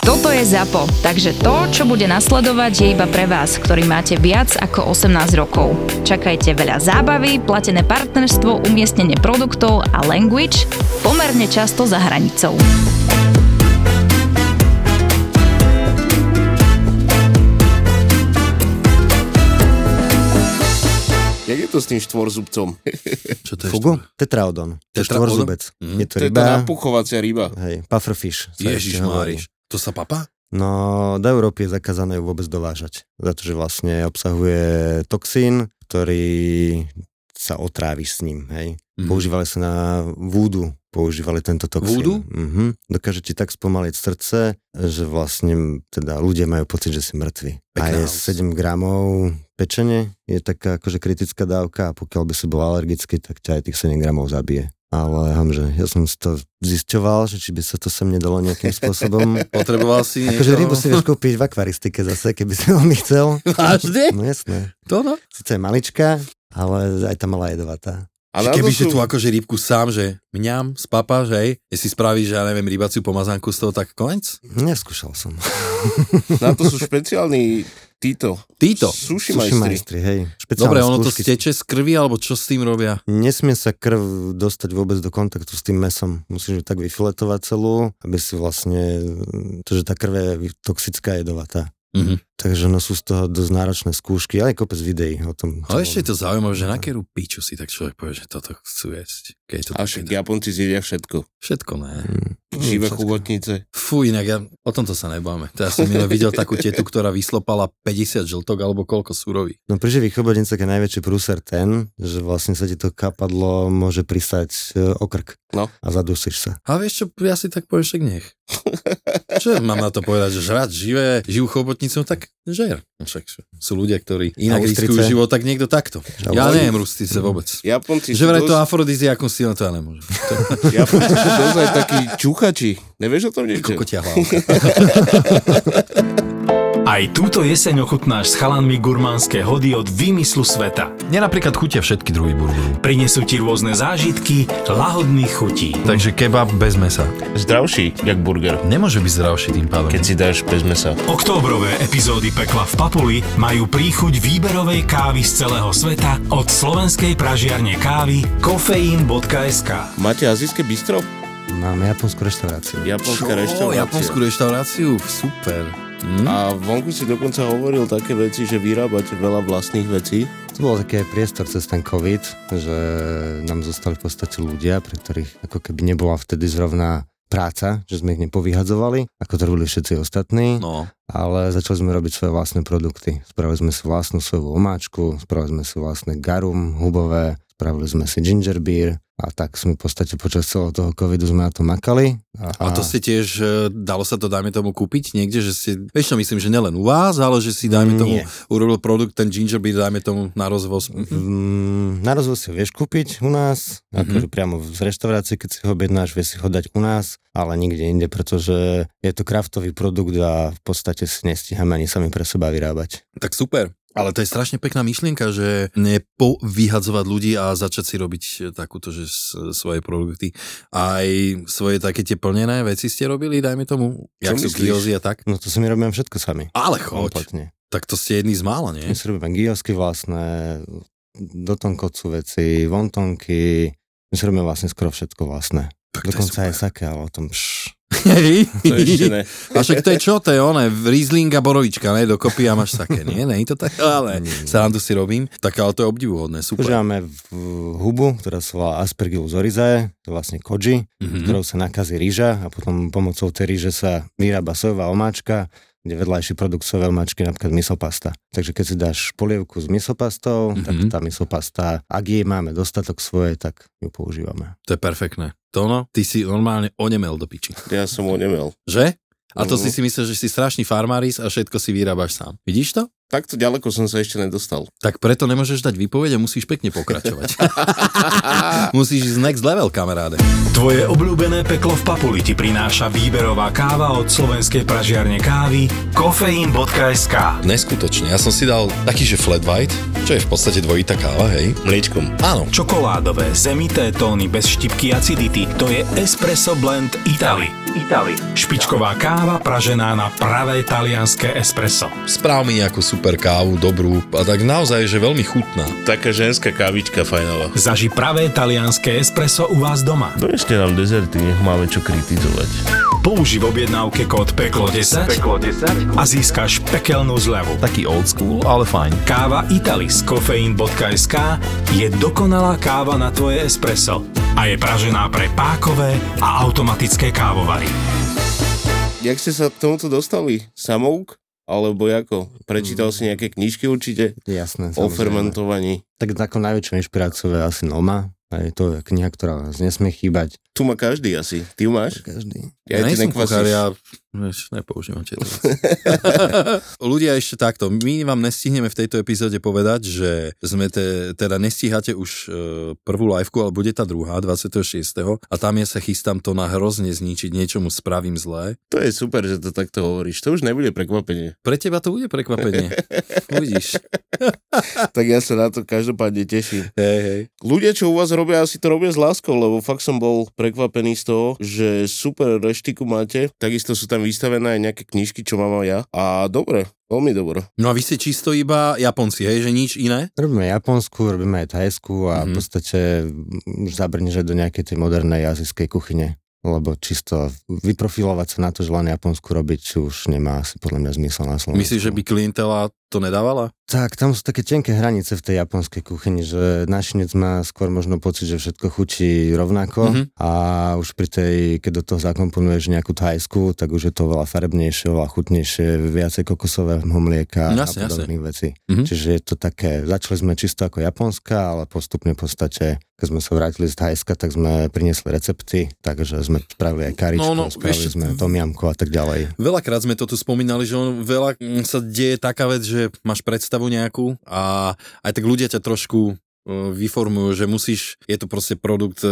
Toto je ZAPO, takže to, čo bude nasledovať, je iba pre vás, ktorý máte viac ako 18 rokov. Čakajte veľa zábavy, platené partnerstvo, umiestnenie produktov a language pomerne často za hranicou. Jak je to s tým štvorzubcom? Čo to je? Fugu? Tetraodon. To Tetraodon? štvorzubec. Mhm. Je to To je tá ryba. napuchovacia ryba. Hej, pufferfish. Ježiš. Máriš. To sa papa? No, do Európy je zakázané ju vôbec dovážať, pretože vlastne obsahuje toxín, ktorý sa otráviš s ním, hej. Mhm. Používali sa na vúdu, používali tento toxín. Vúdu? Mhm. Dokáže ti tak spomaliť srdce, že vlastne teda ľudia majú pocit, že si mŕtvi. A je vec. 7 gramov pečenie, je taká akože kritická dávka a pokiaľ by si bol alergický, tak ťa aj tých 7 gramov zabije. Ale hamže, ja som si to zisťoval, že či by sa to sem nedalo nejakým spôsobom. Potreboval si Akože niekoho? rybu si vieš kúpiť v akvaristike zase, keby si veľmi chcel. Vážne? No jasné. To no? Sice je maličká, ale aj tá malá jedovatá. A Že to keby si sú- tu akože rybku sám, že mňam, spapa, že hej, si spravíš, že ja neviem, rybaciu pomazánku z toho, tak konec? Neskúšal som. Na to sú špeciálni títo. Títo. Sushi Sushi majstri. majstri, hej. Špeciálne Dobre, ono to skúšky. steče z krvi, alebo čo s tým robia? Nesmie sa krv dostať vôbec do kontaktu s tým mesom. Musíš ju tak vyfiletovať celú, aby si vlastne, to, že tá krv je toxická, jedovatá. Mhm. Takže no sú z toho dosť náročné skúšky, aj kopec videí o tom. Ale ešte je to zaujímavé, že na kerú piču si tak človek povie, že toto chcú jesť. Keď to A však Japonci zjedia všetko. Všetko ne. Mm. Živé všetko. chobotnice. Fú, inak ja, o tomto sa nebáme. To ja som minule videl takú tetu, ktorá vyslopala 50 žltok alebo koľko surových. No pri živých chobotnicách je najväčší prúser ten, že vlastne sa ti to kapadlo môže prisať e, o krk. No. A zadusíš sa. A vieš čo, ja si tak poviem, však nech. Čo mám na to povedať, že žrať živé, živú chobotnicu, no tak žer. Však sú ľudia, ktorí inak riskujú život, tak niekto takto. A Ja neviem rustice vôbec. Japonci Že vraj to dosť, afrodiziakom si no to ja nemôžem. To Japonci sú dosť aj takí čuchači. Nevieš o tom niečo? koľko ťa hlavka. Aj túto jeseň ochutnáš s chalanmi gurmánske hody od vymyslu sveta. Mne napríklad chutia všetky druhy burgeru. Prinesú ti rôzne zážitky lahodných chutí. Takže kebab bez mesa. Zdravší, jak burger, Nemôže byť zdravší tým pádom. keď si dáš bez mesa. Októbrové epizódy Pekla v Papuli majú príchuť výberovej kávy z celého sveta od slovenskej pražiarne kávy kofeín.sk. Máte azijské bistro? Máme japonskú reštauráciu. Japonská reštaurácia. Japonskú reštauráciu? Super. Hm? A vonku si dokonca hovoril také veci, že vyrábate veľa vlastných vecí. To bol také priestor cez ten COVID, že nám zostali v podstate ľudia, pre ktorých ako keby nebola vtedy zrovna práca, že sme ich nepovyhadzovali, ako to robili všetci ostatní, No. ale začali sme robiť svoje vlastné produkty. Spravili sme si vlastnú svoju omáčku, spravili sme si vlastné garum hubové, spravili sme si ginger beer a tak sme v podstate počas celého toho covidu sme na to makali. A to ste tiež, e, dalo sa to, dajme tomu, kúpiť niekde, že ste, vieš myslím, že nielen u vás, ale že si, dajme tomu, Nie. urobil produkt, ten ginger beer, dajme tomu, na rozvoz. Mm, na rozvoj si ho vieš kúpiť u nás, Mhm. akože priamo v reštaurácii, keď si ho objednáš, vieš si ho dať u nás, ale nikde inde, pretože je to kraftový produkt a v podstate si nestíhame ani sami pre seba vyrábať. Tak super. Ale to je strašne pekná myšlienka, že nepovyhadzovať ľudí a začať si robiť e, takúto, že svoje produkty. Aj svoje také tie plnené veci ste robili, dajme tomu, jak sú myslíš? kiozy a tak. No to si my robíme všetko sami. Ale choď, Kompletne. tak to ste jedni z mála, nie? My si robíme giosky vlastné, do tonkocu veci, vontonky, my si robíme vlastne skoro všetko vlastné. Tak Dokonca aj sake, ale o tom pš. Hej. To ešte ne. A však to je čo? To je oné, Riesling a borovička, ne? Dokopy a máš také, nie? Nie je to tak? Ale srandu si robím. Tak ale to je obdivuhodné, super. Používame v- hubu, ktorá sa volá Aspergillus oryzae, to je vlastne koji, Mhm. ktorou sa nakazí rýža a potom pomocou tej ríže sa vyrába sojová omáčka, kde vedľajší produkt sojové omáčky je napríklad misopasta. Takže keď si dáš polievku s misopastou, tak Mhm. tá misopasta, ak jej máme dostatok svoje, tak ju používame. To je perfektné. Tono, ty si normálne onemel do piči. Ja som ho nemel. Že? A to Mhm. si si myslíš, že si strašný farmáris a všetko si vyrábaš sám. Vidíš to? Takto ďaleko som sa ešte nedostal. Tak preto nemôžeš dať výpoveď a musíš pekne pokračovať. musíš ísť next level, kamaráde. Tvoje obľúbené peklo v Papuli ti prináša výberová káva od slovenskej pražiarne kávy kofeín.sk Neskutočne. Ja som si dal taký, že flat white, čo je v podstate dvojitá káva, hej? Mliečkom. Áno. Čokoládové, zemité tóny bez štipky acidity. To je Espresso Blend Italy. Italy. Špičková káva pražená na pravé talianské espresso. Správ mi nejakú super kávu, dobrú a tak naozaj, že veľmi chutná. Taká ženská kávička fajnová. Zaži pravé talianské espresso u vás doma. Doneste nám dezerty, nech máme čo kritizovať. Použi v objednávke kód PEKLO10, PEKLO10 a získaš pekelnú zľavu. Taký old school, ale fajn. Káva Italy z kofeín.sk je dokonalá káva na tvoje espresso a je pražená pre pákové a automatické kávovary. Jak ste sa k tomuto dostali? Samouk? Alebo ako? Prečítal si nejaké knižky určite? Jasné, O samozrejme. fermentovaní. Tak takou najväčšou inšpiráciou je asi Noma. Aj to je kniha, ktorá vás nesmie chýbať. Tu má každý asi. Ty ju máš? Každý. Ja, nie ti som kuchár, ja vieš, nepoužívam tieto veci. Ľudia ešte takto, my vám nestihneme v tejto epizóde povedať, že sme te, teda nestíhate už e, prvú liveku, ale bude tá druhá, 26. A tam ja sa chystám to na hrozne zničiť, niečomu spravím zlé. To je super, že to takto hovoríš. To už nebude prekvapenie. Pre teba to bude prekvapenie. Uvidíš. Tak ja sa na to každopádne teším. Hej, hej. Ľudia, čo u vás robia, asi to robia s láskou, lebo fakt som bol prekvapený z toho, že super reštiku máte. Takisto sú tam vystavené aj nejaké knižky, čo mám aj ja. A dobre, veľmi dobre. No a vy ste čisto iba Japonci, hej, že nič iné? Robíme Japonsku, robíme aj Thajsku a Mhm. v podstate už zabrneš do nejakej tej modernej azijskej kuchyne. Lebo čisto vyprofilovať sa na to, že len Japonsku robiť už nemá asi podľa mňa zmysel na Slovensku. Myslíš, že by klientela to nedávala? Tak, tam sú také tenké hranice v tej japonskej kuchyni, že našinec má skôr možno pocit, že všetko chutí rovnako Mhm. a už pri tej, keď do toho zakomponuješ nejakú thajsku, tak už je to veľa farebnejšie, veľa chutnejšie, viacej kokosového mlieka Jasne, a podobných vecí. Mhm. Čiže je to také, začali sme čisto ako japonská, ale postupne v podstate, keď sme sa vrátili z Thajska, tak sme priniesli recepty, takže sme spravili aj karičku, No, no, spravili vieš, sme tomiamku a tak ďalej. Veľakrát sme to tu spomínali, že on, veľa mm, sa deje taká vec, že máš predstavu nejakú a aj tak ľudia ťa trošku vyformujú, že musíš, je to proste produkt e,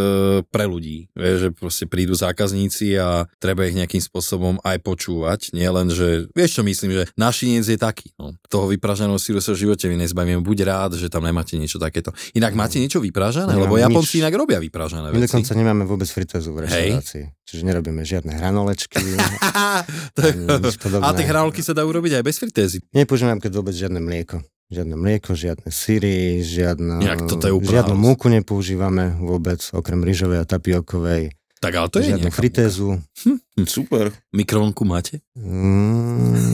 pre ľudí, vieš, že proste prídu zákazníci a treba ich nejakým spôsobom aj počúvať, nie len, že, vieš čo myslím, že našinec je taký, no. toho vypraženého síru sa v živote vy nezbavíme, buď rád, že tam nemáte niečo takéto. Inak máte niečo vypražené, lebo Nemáme Japonci inak robia vypražené My veci. dokonca nemáme vôbec fritézu v Hej. reštaurácii. Čiže nerobíme žiadne hranolečky. To je- a tie hranolky sa dajú robiť aj bez fritézy. Nepoužívame keď vôbec žiadne mlieko. Žiadne mlieko, žiadne syry, žiadna, Inak toto je žiadnu múku nepoužívame vôbec, okrem rýžovej a tapiokovej. Tak ale to je žiadnu fritézu. Super. Mikrovlnku máte? Mm,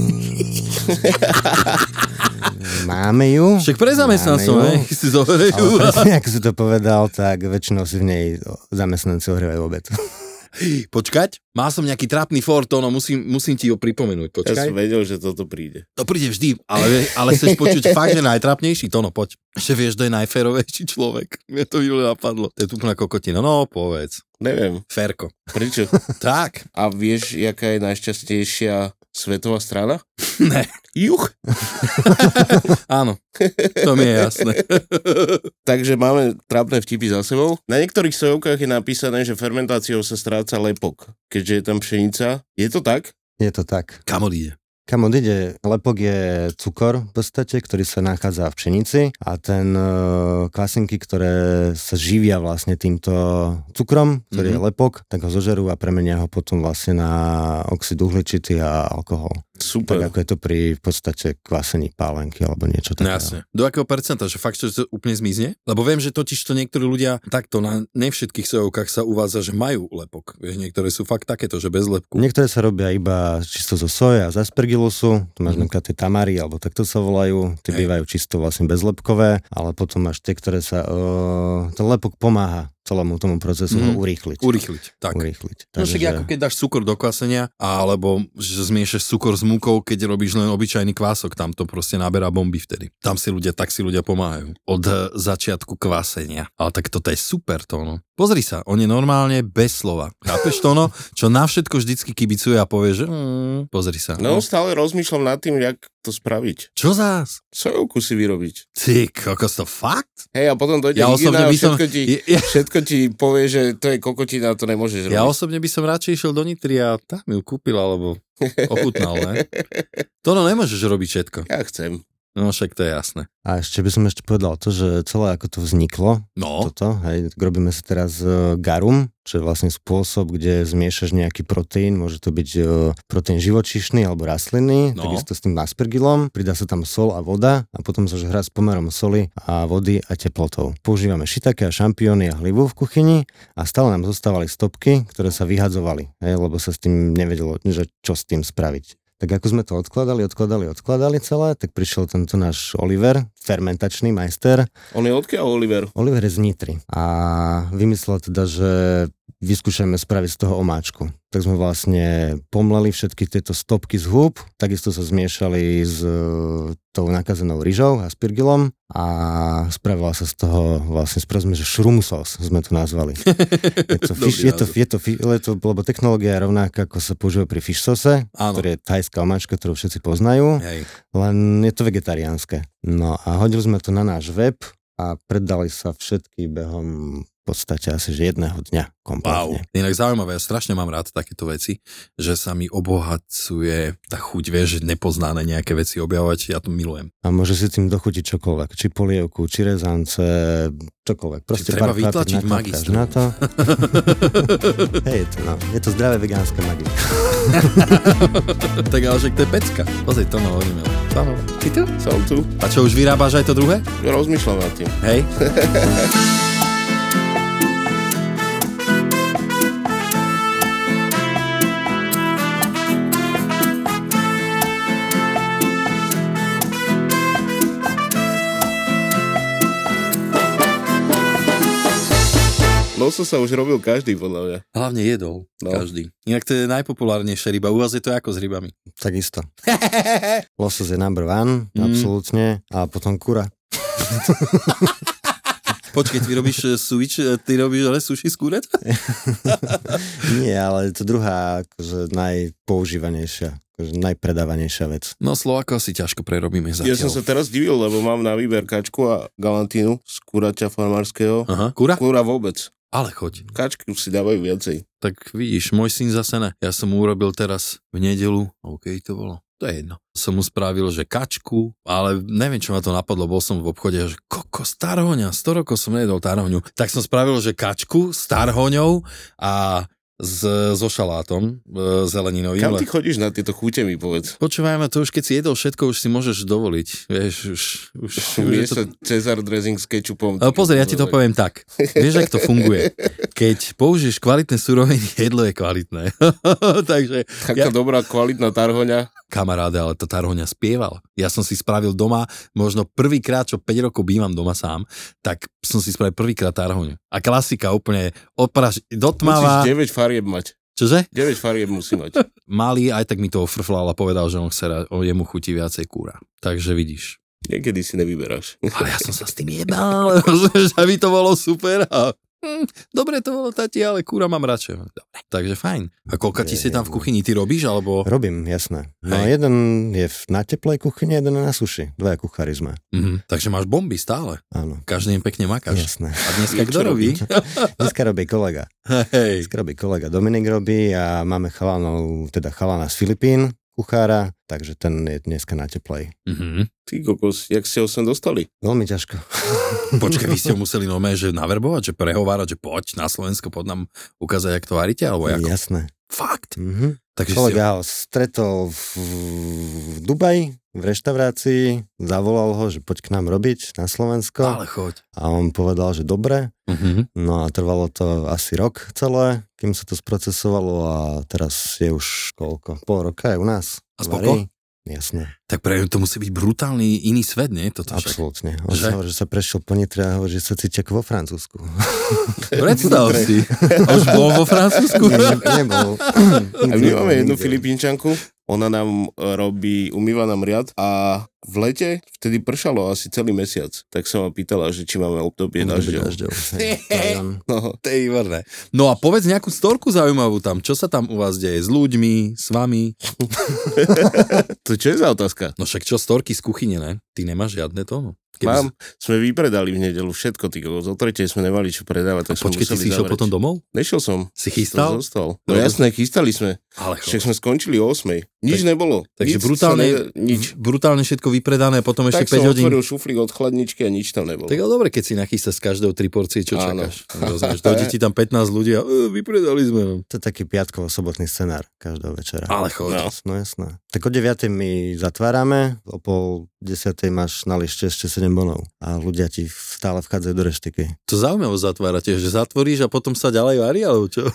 Máme ju. Však pre zamestnancov, hej, si zoberajú. Ale presne, ako si to povedal, tak väčšinou si v nej zamestnanci ohrievajú obed. Počkať, mal som nejaký trápny Ford, no musím, musím ti ho pripomenúť, Ja počkaj. som vedel, že toto príde. To príde vždy, ale, ale chceš počuť fakt, že najtrápnejší, to no poď. Ešte vieš, kto je najférovejší človek. Mne to minule napadlo. To je úplná kokotina, no povedz. Neviem, Ferko. prečo? Tak. A vieš, jaká je najšťastnejšia svetová strana? Ne. Juch. Áno, to mi je jasné. Takže máme trápne vtipy za sebou. Na niektorých sojovkách je napísané, že fermentáciou sa stráca lepok, keďže je tam pšenica. Je to tak? Je to tak. Kam odíde? Kam odíde? Lepok je cukor v podstate, ktorý sa nachádza v pšenici a ten e, kvasinky, ktoré sa živia vlastne týmto cukrom, ktorý Mhm. je lepok, tak ho zožerú a premenia ho potom vlastne na oxid uhličitý a alkohol. Super. Tak ako je to pri v podstate kvasení pálenky alebo niečo No takého. jasne. Do akého percenta? Že fakt, že to úplne zmizne? Lebo viem, že totiž to niektorí ľudia takto na ne všetkých sojovkách sa uvádza, že majú lepok. Vieš, niektoré sú fakt takéto, že bez lepku. Niektoré sa robia iba čisto zo soja a z aspergilusu, tu máš Mhm. napríklad tie tamary, alebo takto sa volajú, tie Hej. bývajú čisto vlastne bezlepkové, ale potom máš tie, ktoré sa, uh, ten lepok pomáha celému tomu procesu Mhm. mm. ho urýchliť. Urýchliť. Tak. urýchliť. No však ako keď dáš cukor do kvasenia, alebo že zmiešaš cukor s múkou, keď robíš len obyčajný kvások, tam to proste naberá bomby vtedy. Tam si ľudia, tak si ľudia pomáhajú. Od eh, začiatku kvasenia. Ale tak toto je super to, no. Pozri sa, on je normálne bez slova. Chápeš to, no? Čo na všetko vždycky kibicuje a povie, že mm, pozri sa. No, stále rozmýšľam nad tým, jak to spraviť. Čo zás? Sojovku si vyrobiť. Ty, kokos to fakt? Hej, a potom dojde Ja hygiena a som... všetko, ti, Ja, všetko ti povie, že to je kokotina to nemôžeš robiť. ja osobne by som radšej išiel do Nitry a tam ju kúpil, alebo ochutnal, ne? To no nemôžeš robiť všetko. Ja chcem. No však to je jasné. A ešte by som ešte povedal to, že celé ako to vzniklo, No, toto, hej, robíme si teraz e, garum, čo je vlastne spôsob, kde zmiešaš nejaký proteín, môže to byť e, proteín živočíšny alebo rastlinný, No. takisto s tým aspergilom, pridá sa tam sol a voda a potom sa hrá s pomerom soli a vody a teplotou. Používame šitake a šampióny a hlivu v kuchyni a stále nám zostávali stopky, ktoré sa vyhadzovali, hej, lebo sa s tým nevedelo, že čo s tým spraviť. Tak ako sme to odkladali, odkladali, odkladali celé, tak prišiel tento náš Oliver, fermentačný majster, On je odkiaľ, Oliver? Oliver je z Nitry a vymyslel teda, že vyskúšajme spraviť z toho omáčku. Tak sme vlastne pomleli všetky tieto stopky z húb, takisto sa zmiešali s e, tou nakazenou ryžou a spirgilom a spravila sa z toho vlastne spravili sme, že shroom sauce sme to nazvali. Je to, fish, je to, je to, fi- je to, lebo technológia je rovnaká, ako sa používa pri fish sauce, ktorý je thajská omáčka, ktorú všetci poznajú Hej. len je to vegetariánske. No a hodili sme to na náš web a predali sa všetky behom podstate asi že jedného dňa Wow. kompletne. Inak zaujímavé, ja strašne mám rád takéto veci, že sa mi obohacuje tá chuť, vieš, nepoznané nejaké veci objavovať, ja to milujem. A môže si tým dochutiť čokoľvek, či polievku, či rezance, čokoľvek. Proste treba vytlačiť magistru. na to. Hej, je to, no, je to zdravé vegánske magie. tak ale že to je pecka. Pozri, to ma hodíme. Ty tu? Som tu. A čo, už vyrábaš aj to druhé? Rozmýšľam nad tým. Hej? Loso sa už robil každý, podľa mňa. Hlavne jedol. No. Každý. Inak to je najpopulárnejšia ryba. U vás je to ako s rybami. Takisto. Losos je number one, Mm. absolútne. A potom kura. Počkej, ty robíš eh, switch, eh, ty robíš ale sushi z kuret? Nie, ale to druhá akože najpoužívanejšia, akože najpredávanejšia vec. No Slováko asi ťažko prerobíme zatiaľ. Ja som sa teraz divil, lebo mám na výber kačku a galantínu z kuraťa farmárskeho. Aha, kura? Kúra vôbec. Ale choď. Kačky už si dávajú viacej. Tak vidíš, môj syn zase ne. Ja som mu urobil teraz v nedelu, OK to bolo, to je jedno. Som mu spravil, že kačku, ale neviem, čo ma to napadlo, bol som v obchode, že koko, starhoňa, 100 rokov som nejedol tarhoňu. Tak som spravil, že kačku s tarhoňou a s, so šalátom e, zeleninovým. Kam ty chodíš na tieto chute, mi povedz? Počúvaj ma, to už keď si jedol všetko, už si môžeš dovoliť. Vieš, už... už, už je to... Cezar dressing s kečupom. Ale pozri, ja ti to poviem tak. Vieš, jak to funguje? Keď použiješ kvalitné suroviny, jedlo je kvalitné. Takže, Taká ja- dobrá, kvalitná tarhoňa. Kamaráde, ale tá tarhoňa spieval. Ja som si spravil doma, možno prvýkrát, čo 5 rokov bývam doma sám, tak som si spravil prvýkrát tarhoňu. A klasika úplne odpraž, do tmava. Musíš 9 farieb mať. Čože? 9 farieb musí mať. Malý aj tak mi to ofrflal a povedal, že on chce, o jemu chutí viacej kúra. Takže vidíš. Niekedy si nevyberáš. Ale ja som sa s tým jebal, rozumieš, aby to bolo super a hm, dobre to bolo, tati, ale kúra mám radšej. Dobre, takže fajn. A koľka ti si tam v kuchyni, ty robíš, alebo... Robím, jasné. No Hej. jeden je v- na teplej kuchyni, jeden je na suši. Dvaja kuchári sme. Mhm. Takže máš bomby stále. Áno. Každý deň pekne makáš. Jasné. A dneska kto robí? Dneska robí kolega. Hej. Dneska robí kolega Dominik robí a máme chalanov, teda chalana z Filipín, kuchára, takže ten je dneska na teplej. Mhm. Ty kokos, jak ste ho sem dostali? Veľmi ťažko. Počkaj, vy ste ho museli nome, že naverbovať, že prehovárať, že poď na Slovensko, poď nám ukázať, jak to varíte, alebo ako? Jasné. Fakt. Mhm. Takže. Kolega ho stretol v, v Dubaji, v reštaurácii, zavolal ho, že poď k nám robiť na Slovensko Ale choď. a on povedal, že dobre. Mhm. No a trvalo to asi rok celé, kým sa to sprocesovalo a teraz je už koľko? Pol roka je u nás. A spoko? Varí. Jasné, Tak pre to musí byť brutálny iný svet, nie? Toto však. absolútne. On Že? hovorí, že sa prešiel po Nitre a hovorí, že sa cíti ako vo Francúzsku. Predstav si. A už bol vo Francúzsku? Ne, nebol. A my máme jednu. Filipínčanku, ona nám e, robí, umýva nám riad a v lete vtedy pršalo asi celý mesiac. Tak sa ma pýtala, že či máme obdobie dažďov. No, To je výborné. No a povedz nejakú storku zaujímavú tam. Čo sa tam u vás deje? S ľuďmi, s vami? to čo je za otázka? No však čo, storky z kuchyne, ne? Ty nemáš žiadne to? No. Mám, sme vypredali v nedelu všetko, ty kokos. O tretej sme nemali čo predávať, tak sme Počkej, ty si išiel potom domov? Nešiel som. Si Som chystal? zostal. No No, jasné, chystali sme. Ale Však sme skončili o 8. Nič Tak- nebolo. Takže nič brutálne, ne, nič. brutálne všetko vypredané, potom ešte Tak som 5 hodín. otvoril šuflík od chladničky a nič tam nebolo. Tak ale dobre, keď si nachystáš z každého tri porcie, čo Áno. čakáš? Rozumieš, dojde ti tam 15 ľudí a e, vypredali sme. To je taký piatkovo-sobotný scenár každého večera. Ale chod. No. No jasné. Tak o 9. my zatvárame, o pol 10. máš na lište ešte 7 bonov a ľudia ti stále vchádzajú do reštiky. To zaujímavé zatvárate, že zatvoríš a potom sa ďalej varí, alebo čo?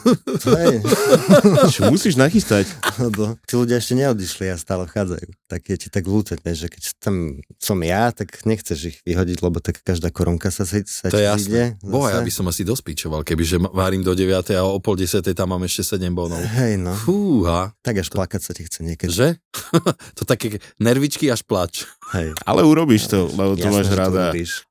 Hej, Čo musíš nachystať? lebo tí ľudia ešte neodišli a stále vchádzajú. Tak je ti tak vieš, že keď tam som ja, tak nechceš ich vyhodiť, lebo tak každá korunka sa, sa To je jasné. ide. Boha, ja by som asi dospíčoval, kebyže ma- varím do 9. a o pol 10. tam mám ešte 7 bonov. Hej, no. Fúha, Tak až plakať sa ti chce niekedy. že? to také nervičky až plač. Hej. Ale urobíš to, lebo to Jasné, máš že to rada.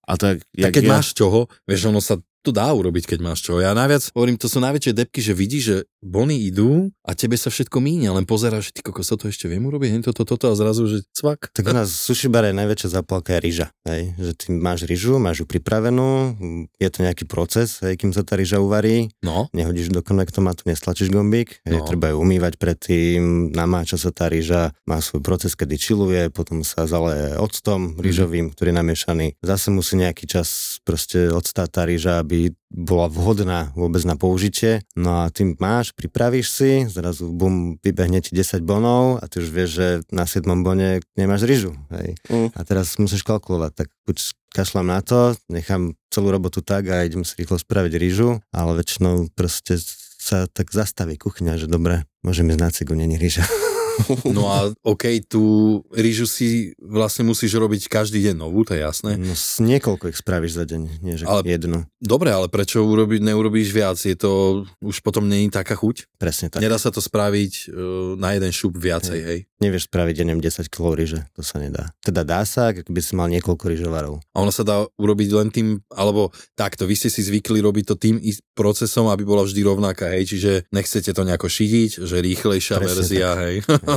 A tak, Tak keď ja, máš čoho, vieš, ono sa to dá urobiť, keď máš čo. Ja najviac hovorím, to sú najväčšie depky, že vidíš, že bony idú a tebe sa všetko míňa, len pozeráš, že ty kokos, to ešte viem urobiť, hen toto, toto a zrazu, že cvak. Tak u nás v sushi bare najväčšia zápalka je ryža. Hej? Že ty máš ryžu, máš ju pripravenú, je to nejaký proces, hej, kým sa tá ryža uvarí, No, nehodíš do konvektomatu, nestlačíš gombík, hej, No. treba ju umývať predtým, namáča sa tá ryža, má svoj proces, kedy čiluje, potom sa zaleje octom rýžovým, ktorý je namiešaný. Zase musí nejaký čas proste odstáť tá ryža, aby bola vhodná vôbec na použitie. No a tým máš, pripravíš si, zrazu bum, vybehne ti 10 bonov a ty už vieš, že na 7 bone nemáš ryžu. Hej. Mm. A teraz musíš kalkulovať, tak buď kašľam na to, nechám celú robotu tak a idem si rýchlo spraviť rýžu, ale väčšinou proste sa tak zastaví kuchyňa, že dobre, môžem ísť na cigu, není rýža. no a OK, tú rýžu si vlastne musíš robiť každý deň novú, to je jasné. No s niekoľko ich spravíš za deň, nie že Ale- jednu. Dobre, ale prečo urobiť, neurobíš viac? Je to, už potom není taká chuť? Presne tak. Nedá sa to spraviť uh, na jeden šup viacej, hej? Nevieš spraviť, ja neviem, 10 kg ryže, to sa nedá. Teda dá sa, ak by si mal niekoľko ryžovarov. A ono sa dá urobiť len tým, alebo takto, vy ste si zvykli robiť to tým procesom, aby bola vždy rovnaká, hej, čiže nechcete to nejako šidiť, že rýchlejšia Presne verzia, hej.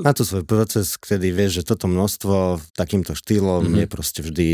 Má to svoj proces, kedy vieš, že toto množstvo takýmto štýlom Mhm. mm-hmm. je proste vždy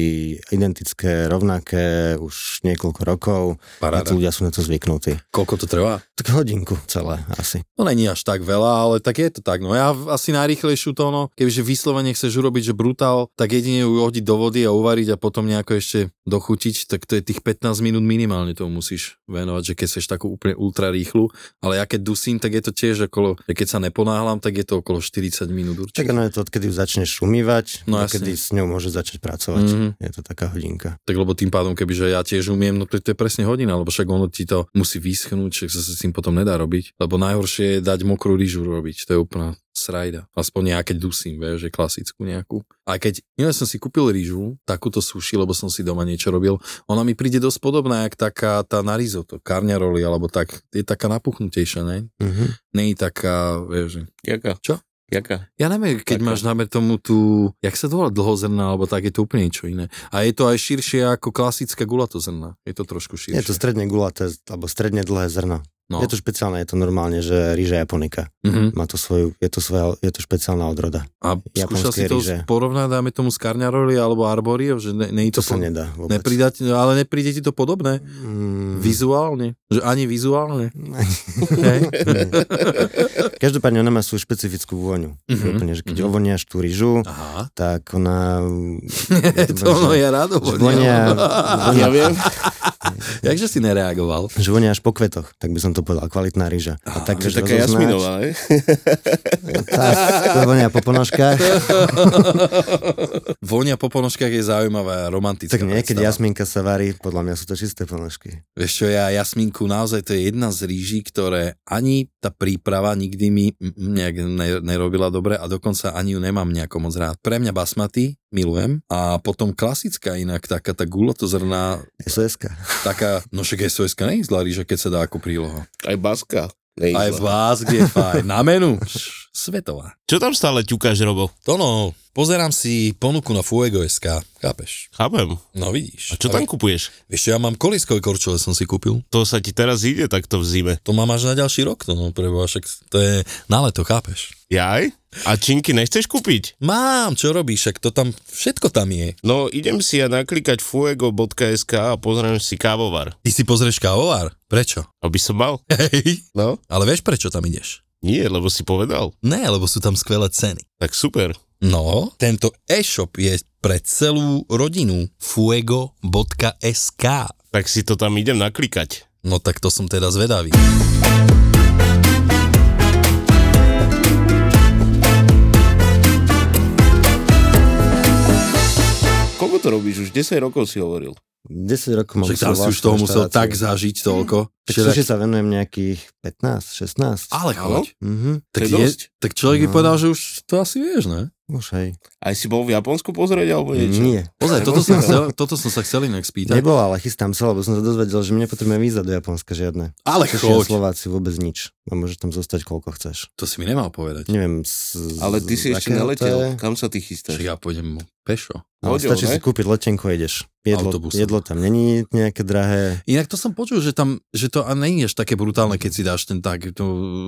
identické, rovnaké už niekoľko rokov. A Paráda. tí ľudia sú na to zvyknutí. Koľko to trvá? Tak hodinku celé asi. No není až tak veľa, ale tak je to tak. No ja asi najrýchlejšiu to, no, kebyže vyslovene chceš urobiť, že brutál, tak jedine ju hodiť do vody a uvariť a potom nejako ešte dochutiť, tak to je tých 15 minút minimálne tomu musíš venovať, že keď chceš takú úplne ultra rýchlu, ale ja keď dusím, tak je to tiež okolo, že keď sa neponáhlam, tak je to okolo 40 minút určite. Tak ono je to, odkedy ju začneš umývať, No kedy s ňou môže začať pracovať. Mhm. Mm-hmm. Je to taká hodinka. Tak lebo tým pádom, kebyže ja tiež umiem, no to, to je presne hodina, lebo však ono ti to musí vyschnúť, však sa s tým potom nedá robiť. Lebo najhoršie je dať mokrú rýžu robiť, to je úplná srajda. Aspoň ja keď dusím, vieš, že klasickú nejakú. A keď, ja som si kúpil rýžu, takúto suši, lebo som si doma niečo robil, ona mi príde dosť podobná, jak taká tá na risotto, karňaroli, alebo tak, je taká napuchnutejšia, ne? Mm-hmm. Není taká, vieš, že... Jaká? Čo? Jaká? Ja neviem, keď Taká. máš námer tomu tú, jak sa to volá, dlhozrná, alebo tak je to úplne niečo iné. A je to aj širšie ako klasická gulatozrná. Je to trošku širšie. Je to stredne gulaté, alebo stredne dlhé zrno. No. Je to špeciálne, je to normálne, že rýža japonika. Mhm. Má to svoju, je to, svoja, je to špeciálna odroda. A skúšal si to ryže. porovnať, dáme tomu s Karňaroli alebo Arborio, že ne, ne, To, to, sa po, nedá vôbec. nepridať, ale nepríde ti to podobné? Mm, Vizuálne? Že ani vizuálne? Každopádne ona má svoju špecifickú vôňu. Mhm, Mm-hmm. Úplne, že keď mhm. mm-hmm. ovoniaš tú Aha. tak ona... to ono je rado. že vonia, Ja viem. Jakže si nereagoval? Že vonia až po kvetoch, tak by som to povedal, kvalitná rýža. A tak, To je vieš taká jasminová, ne? Tak, to vonia po ponožkách. Vonia po ponožkách je zaujímavá a romantická. Tak nie, keď predstava. jasminka sa varí, podľa mňa sú to čisté ponožky. Vieš čo, ja jasminku, naozaj to je jedna z rýží, ktoré ani tá príprava nikdy mi nejak ne- nerobila dobre a dokonca ani ju nemám nejako moc rád. Pre mňa basmati milujem a potom klasická inak, taká tá gulotozrná, SOS-ka. Taká, no však SOS nie je zlá rýža, keď sa dá ako príloha. Aj baska. Aj vás, kde je fajn. Na menu. Svetová. Čo tam stále ťukáš, Robo? To no, pozerám si ponuku na Fuego.sk, chápeš? Chápem. No vidíš. A čo tam kupuješ? Vieš čo, ja mám koliskové korčule, som si kúpil. To sa ti teraz ide takto v zime. To mám až na ďalší rok, to no, preboha, však to je na leto, chápeš? Jaj? A činky nechceš kúpiť? Mám, čo robíš, však to tam, všetko tam je. No, idem si ja naklikať fuego.sk a pozriem si kávovar. Ty si pozrieš kávovár? Prečo? Aby som mal? Hej. No, Ale vieš, prečo tam ideš? Nie, lebo si povedal. Ne, lebo sú tam skvelé ceny. Tak super. No, tento e-shop je pre celú rodinu fuego.sk. Tak si to tam idem naklikať. No tak to som teda zvedavý. Koľko to robíš? Už 10 rokov si hovoril. 10 rokov mám Však tam si už toho musel tak zažiť toľko. Tak Všelijak- suši sa venujem nejakých 15, 16. Ale choď. Mhm, Tak, je tak človek by No. povedal, že už to asi vieš, ne? už hej. Aj si bol v Japonsku pozrieť, alebo niečo? Nie. Pozaj, toto som, chcel, toto som sa chcel inak spýtať. Nebol, ale chystám sa, lebo som sa dozvedel, že my nepotrebujeme víza do Japonska žiadne. Ale choď. Slováci vôbec nič. A môžeš tam zostať koľko chceš. To si mi nemal povedať. Neviem, z, Ale ty si ešte neletel. Kam sa ty chystáš? Však ja pôjdem pešo. Ale Loďou, stačí ne? si kúpiť letenku a ideš. Jedlo, Autobusom. jedlo tam není nejaké drahé. Inak to som počul, že tam, že to a není až také brutálne, keď si dáš ten tak, to,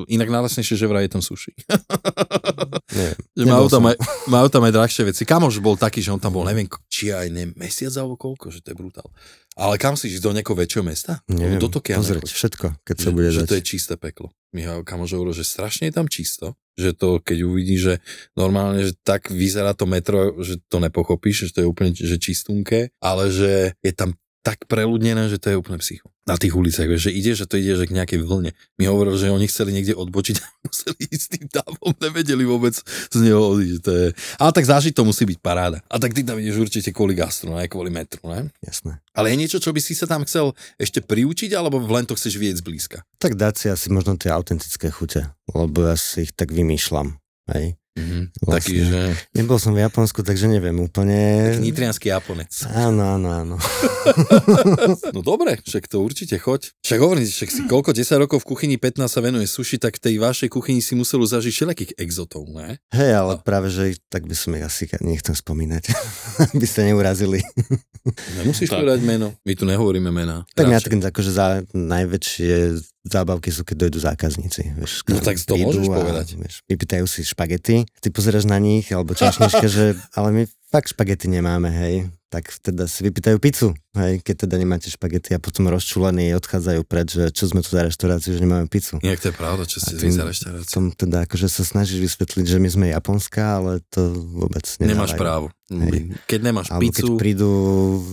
inak najlasnejšie, že vraj je tam sushi. Neviem. že majú tam, aj, majú tam aj drahšie veci. Kamoš bol taký, že on tam bol, neviem, či aj ne, mesiac alebo koľko, že to je brutál. Ale kam si ísť do nejakého väčšieho mesta? Neviem, do Tokia pozrieť nechoď. všetko, keď sa že, bude že dať. to je čisté peklo. Michal kamož hovoril, že strašne je tam čisto, že to keď uvidí, že normálne, že tak vyzerá to metro, že to nepochopíš, že to je úplne že čistunké, ale že je tam tak preľudnené, že to je úplne psycho. Na tých uliciach, vieš, že ide, že to ide že k nejakej vlne. Mi hovoril, že oni chceli niekde odbočiť a museli ísť tým dávom, nevedeli vôbec z neho odísť. To je... Ale tak zážiť to musí byť paráda. A tak ty tam ideš určite kvôli gastru, aj kvôli metru, ne? Jasné. Ale je niečo, čo by si sa tam chcel ešte priučiť, alebo len to chceš vidieť zblízka? Tak dať si asi možno tie autentické chute, lebo ja si ich tak vymýšľam. Hej. Mhm. Vlastne. Taký, že Nebol som v Japonsku, takže neviem úplne. nitrianský Japonec. Áno, áno, áno. No dobre, však to určite choď. Však hovorím, však si koľko 10 rokov v kuchyni 15 sa venuje suši, tak tej vašej kuchyni si musel zažiť všelijakých exotov, ne? Hej, ale práve, že tak by som ich asi nechcem spomínať, aby ste neurazili. Nemusíš Tak. povedať meno, my tu nehovoríme mená. Tak Radšej. tak akože za najväčšie zábavky sú, keď dojdú zákazníci. Vieš, No tak to môžeš a, povedať. Vieš, vypýtajú si špagety, ty pozeráš na nich, alebo čašnička, že ale my fakt špagety nemáme, hej. Tak teda si vypýtajú pizzu, hej, keď teda nemáte špagety a potom rozčúlení odchádzajú preč, že čo sme tu za reštauráciu, že nemáme pizzu. Inak to je pravda, čo ste za reštauráciu. Som teda akože sa snažíš vysvetliť, že my sme Japonská, ale to vôbec Nemáš nedávajú. právo. Hej. Keď nemáš Alebo keď pizzu, prídu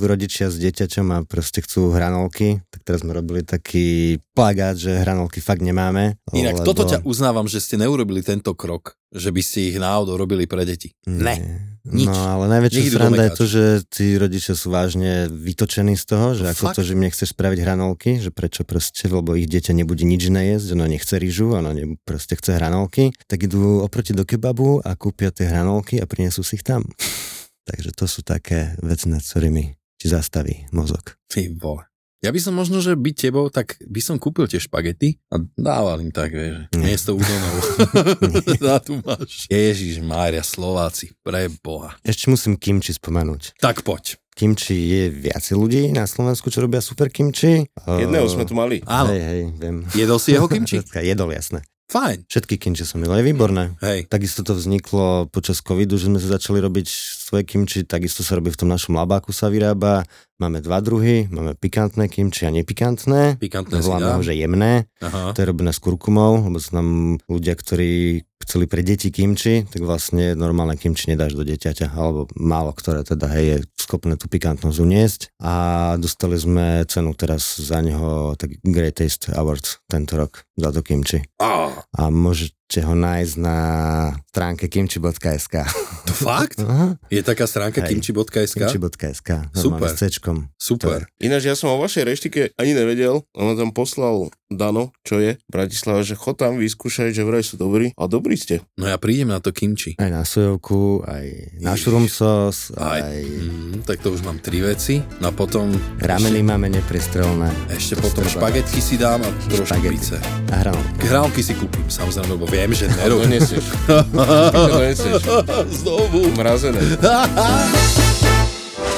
rodičia s dieťaťom a proste chcú hranolky, tak teraz sme robili taký plagát, že hranolky fakt nemáme. Inak lebo... toto ťa uznávam, že ste neurobili tento krok, že by ste ich náhodou robili pre deti. Ne. Nič. No ale najväčšia Nikdy sranda je to, že tí rodičia sú vážne vytočení z toho, že No ako fakt? to, že im nechceš spraviť hranolky, že prečo proste, lebo ich dieťa nebude nič iné jesť, ono nechce rýžu, ono ne, proste chce hranolky, tak idú oproti do kebabu a kúpia tie hranolky a prinesú si ich tam. Takže to sú také veci, nad ktorými ti zastaví mozog. Ty vole. Ja by som možno, že byť tebou, tak by som kúpil tie špagety a dával im tak, vieš, Nie. miesto udonov. Na tu máš. Ježiš Mária, Slováci, pre Boha. Ešte musím kimči spomenúť. Tak poď. Kimči je viacej ľudí na Slovensku, čo robia super kimči. Jedného Eh, sme tu mali. Áno, Hej, hej, viem. jedol si jeho kimči? Jedol, jasné. Fajn. Všetky kimči som jedol, je výborné. Hej, Takisto to vzniklo počas covidu, že sme sa začali robiť svoje kimči, takisto sa robí v tom našom labáku sa vyrába, Máme dva druhy, máme pikantné kimči a nepikantné. Pikantné Voláme ho, že jemné. Aha. To je robené s kurkumou, lebo sú nám ľudia, ktorí chceli pre deti kimči, tak vlastne normálne kimči nedáš do dieťaťa, alebo málo ktoré teda hej, je schopné tú pikantnosť uniesť. A dostali sme cenu teraz za neho tak Great Taste Awards tento rok za to kimči. Á, A môžete ho nájsť na stránke kimchi.sk. to fakt? Aha, Je taká stránka Hej. kimchi.sk? kimchi.sk. Super. normálne S C-čkom. Super. Ináč ja som o vašej reštike ani nevedel, on tam poslal Dano, čo je, v Bratislave, že chod tam vyskúšaj, že vraj sú dobrí. A dobrí ste. No ja prídem na to kimči. Aj na sojovku, aj na šurum sos, Aj, aj mm, tak to už mám tri veci. No a potom rameny máme neprestrelné. ešte To potom špagetky si dám a trošku Špagety. pice. A hranolky. Hranolky si kúpim, samozrejme, lebo viem, že A nerobím. donesieš. Ty to donesieš. Znovu. Mrazené.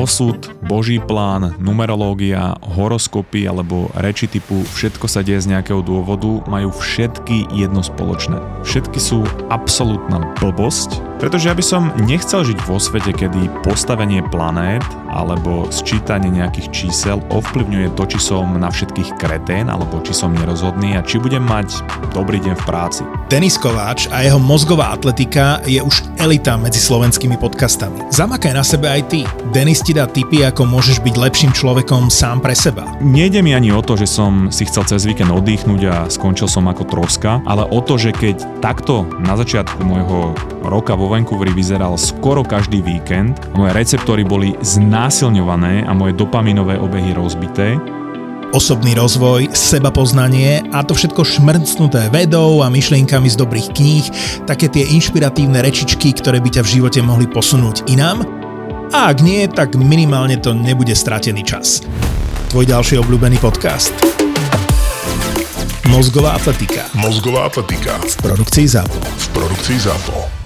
Osud, boží plán, numerológia, horoskopy alebo reči typu všetko sa deje z nejakého dôvodu majú všetky jedno spoločné. Všetky sú absolútna blbosť, pretože ja by som nechcel žiť vo svete, kedy postavenie planét alebo sčítanie nejakých čísel ovplyvňuje to, či som na všetkých kretén alebo či som nerozhodný a či budem mať dobrý deň v práci. Denis Kováč a jeho mozgová atletika je už elita medzi slovenskými podcastami. Zamakaj na sebe aj ty. Denis ti dá tipy, ako môžeš byť lepším človekom sám pre seba. Nejde mi ani o to, že som si chcel cez víkend oddychnúť a skončil som ako troska, ale o to, že keď takto na začiatku môjho roka vo Vancouveri vyzeral skoro každý víkend, moje receptory boli znásilňované a moje dopaminové obehy rozbité, Osobný rozvoj, seba poznanie a to všetko šmrcnuté vedou a myšlienkami z dobrých kníh, také tie inšpiratívne rečičky, ktoré by ťa v živote mohli posunúť inám. A ak nie, tak minimálne to nebude stratený čas. Tvoj ďalší obľúbený podcast. Mozgová atletika Mozgová atletika v produkcii ZAPO. v produkcii ZAPO.